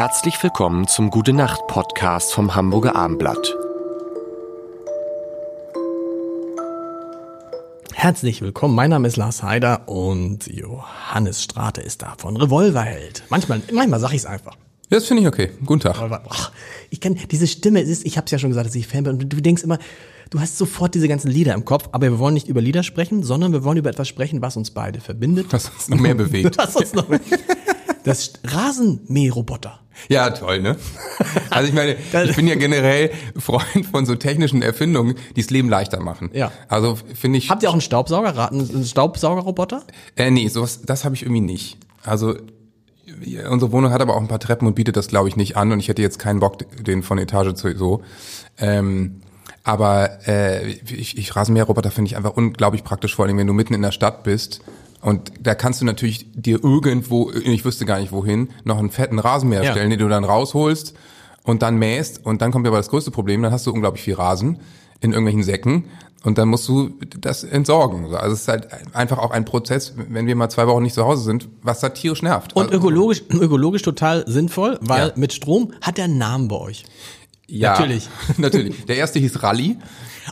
Herzlich willkommen zum Gute Nacht Podcast vom Hamburger Armblatt. Herzlich willkommen, mein Name ist Lars Heider und Johannes Strate ist da von Revolverheld. Manchmal, manchmal sag ich es einfach. Ja, das finde ich okay. Guten Tag. Ach, ich kann diese Stimme, ist, ich habe es ja schon gesagt, dass ich Fan bin und du denkst immer, du hast sofort diese ganzen Lieder im Kopf, aber wir wollen nicht über Lieder sprechen, sondern wir wollen über etwas sprechen, was uns beide verbindet. Was uns noch mehr bewegt. was uns noch mehr. Das Rasenmäherroboter. Ja, toll, ne? Also ich meine, ich bin ja generell Freund von so technischen Erfindungen, die das Leben leichter machen. Ja. Also finde ich. Habt ihr auch einen Staubsauger, einen Staubsaugerroboter? Äh, nee, sowas, das habe ich irgendwie nicht. Also unsere Wohnung hat aber auch ein paar Treppen und bietet das, glaube ich, nicht an. Und ich hätte jetzt keinen Bock, den von Etage zu so. Ähm, aber äh, ich, ich Rasenmäherroboter finde ich einfach unglaublich praktisch, vor allem wenn du mitten in der Stadt bist. Und da kannst du natürlich dir irgendwo, ich wüsste gar nicht wohin, noch einen fetten Rasenmäher Ja. stellen, den du dann rausholst und dann mähst. Und dann kommt aber das größte Problem, dann hast du unglaublich viel Rasen in irgendwelchen Säcken. Und dann musst du das entsorgen. Also es ist halt einfach auch ein Prozess, wenn wir mal zwei Wochen nicht zu Hause sind, was da tierisch nervt. Und Also- ökologisch, ökologisch total sinnvoll, weil Ja. mit Strom hat der einen Namen bei euch. Ja, Natürlich. natürlich. Der erste hieß Rally.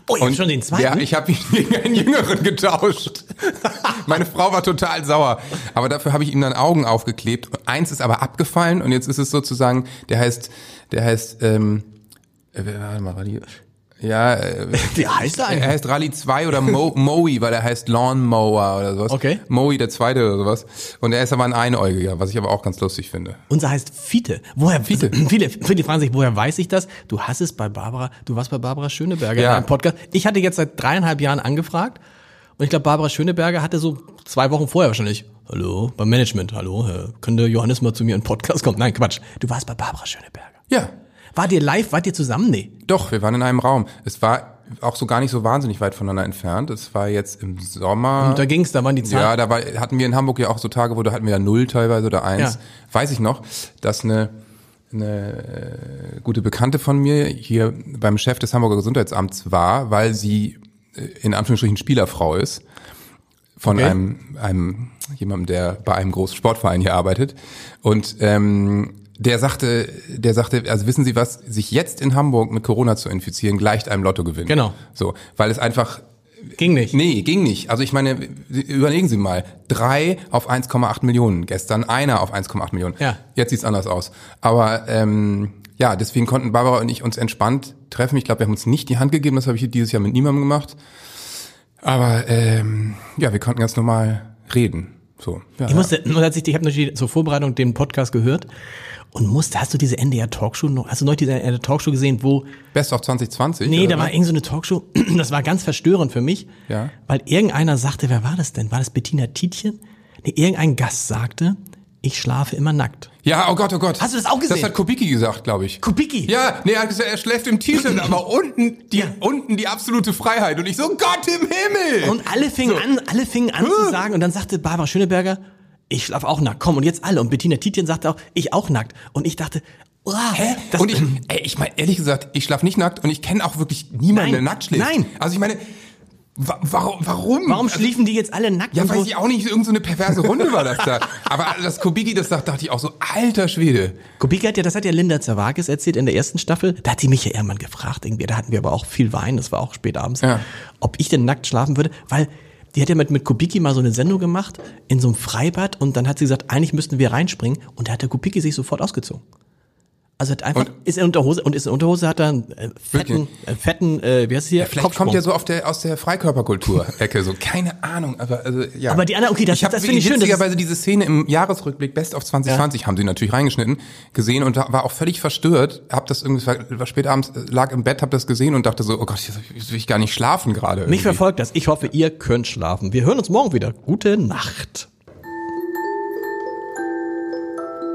Oh, ihr habt schon den zweiten? Ja, ich habe ihn gegen einen Jüngeren getauscht. Meine Frau war total sauer. Aber dafür habe ich ihm dann Augen aufgeklebt. Eins ist aber abgefallen und jetzt ist es sozusagen, der heißt, der heißt, ähm, äh, warte mal, Rally. Ja, äh, Wie heißt er er eigentlich? heißt Rally 2 oder Mo Moe, weil er heißt Lawnmower oder sowas. Okay. Moe, der zweite oder sowas. Und er ist aber ein Einäugiger, was ich aber auch ganz lustig finde. Unser heißt Fiete. Woher, Fiete. Viele, viele fragen sich, woher weiß ich das? Du hast es bei Barbara, du warst bei Barbara Schöneberger Ja. in einem Podcast. Ich hatte jetzt seit dreieinhalb Jahren angefragt und ich glaube, Barbara Schöneberger hatte so zwei Wochen vorher wahrscheinlich, hallo, beim Management, hallo, äh, könnte Johannes mal zu mir in den Podcast kommen? Nein, Quatsch. Du warst bei Barbara Schöneberger. Ja, Wart ihr live, wart ihr zusammen? Nee. Doch, wir waren in einem Raum. Es war auch so gar nicht so wahnsinnig weit voneinander entfernt. Es war jetzt im Sommer. Und da ging's, da waren die Zahlen. ja, da war, hatten wir in Hamburg ja auch so Tage, wo da hatten wir ja null teilweise oder eins. Ja. Weiß ich noch, dass eine, eine äh, gute Bekannte von mir hier beim Chef des Hamburger Gesundheitsamts war, weil sie äh, in Anführungsstrichen Spielerfrau ist von Okay. einem, einem jemandem, der bei einem großen Sportverein hier arbeitet. Und ähm, der sagte, der sagte, also wissen Sie was, sich jetzt in Hamburg mit Corona zu infizieren, gleicht einem Lottogewinn. Genau. So, weil es einfach Ging nicht. Nee, ging nicht. Also ich meine, überlegen Sie mal, drei auf 1,8 Millionen gestern, einer auf 1,8 Millionen. Ja. Jetzt sieht's anders aus. Aber ähm, ja, deswegen konnten Barbara und ich uns entspannt treffen. Ich glaube, wir haben uns nicht die Hand gegeben, das habe ich dieses Jahr mit niemandem gemacht. Aber ähm, ja, wir konnten ganz normal reden. So. Ja, Ich musste, nur als ich, ich habe natürlich zur Vorbereitung den Podcast gehört und musste, hast du diese NDR Talkshow noch, hast du neulich diese NDR Talkshow gesehen, wo, Best of 2020. nee, da war was? irgend so eine Talkshow, das war ganz verstörend für mich, Ja. weil irgendeiner sagte, wer war das denn? War das Bettina Tietjen? Nee, irgendein Gast sagte, ich schlafe immer nackt. Ja, oh Gott, oh Gott. Hast du das auch gesehen? Das hat Kubicki gesagt, glaube ich. Kubicki? Ja, nee, er hat gesagt, er schläft im T-Shirt, aber unten die, unten die absolute Freiheit. Und ich so, Gott im Himmel! Und alle fingen an, alle fingen an zu sagen, und dann sagte Barbara Schöneberger, ich schlafe auch nackt, komm, und jetzt alle. Und Bettina Tietjen sagte auch, ich auch nackt. Und ich dachte, wow, Hä? das, und ich, ey, ich meine, ehrlich gesagt, ich schlaf nicht nackt und ich kenne auch wirklich niemanden, Nein, der nackt schläft. nein. Also ich meine, warum? Warum, warum also, schliefen die jetzt alle nackt? Ja, weiß ich auch nicht, irgend so eine perverse Runde war das da. Aber das Kubicki, das sagt, dachte ich auch so, alter Schwede. Kubicki hat ja, das hat ja Linda Zerwakis erzählt in der ersten Staffel. Da hat sie mich ja irgendwann gefragt, irgendwie, da hatten wir aber auch viel Wein, das war auch spät abends, Ja. ob ich denn nackt schlafen würde, weil die hat ja mit, mit Kubicki mal so eine Sendung gemacht in so einem Freibad und dann hat sie gesagt, eigentlich müssten wir reinspringen und da hat der Kubicki sich sofort ausgezogen. Also hat einfach, Und- ist in Unterhose und ist in Unterhose, hat einen äh, fetten, äh, fetten, äh, wie heißt es hier? Vielleicht kommt ja so auf der, aus der Freikörperkultur-Ecke, so, keine Ahnung, aber, also, ja. Aber die anderen- okay, das- ich hab das finde ich schön, witzigerweise diese Szene im Jahresrückblick Best of 2020 haben sie natürlich reingeschnitten, gesehen und war auch völlig verstört, hab das irgendwie, war spät abends, äh, lag im Bett, hab das gesehen und dachte so, oh Gott, jetzt will ich gar nicht schlafen gerade. Mich verfolgt das. Ich hoffe, ihr könnt schlafen. Wir hören uns morgen wieder. Gute Nacht.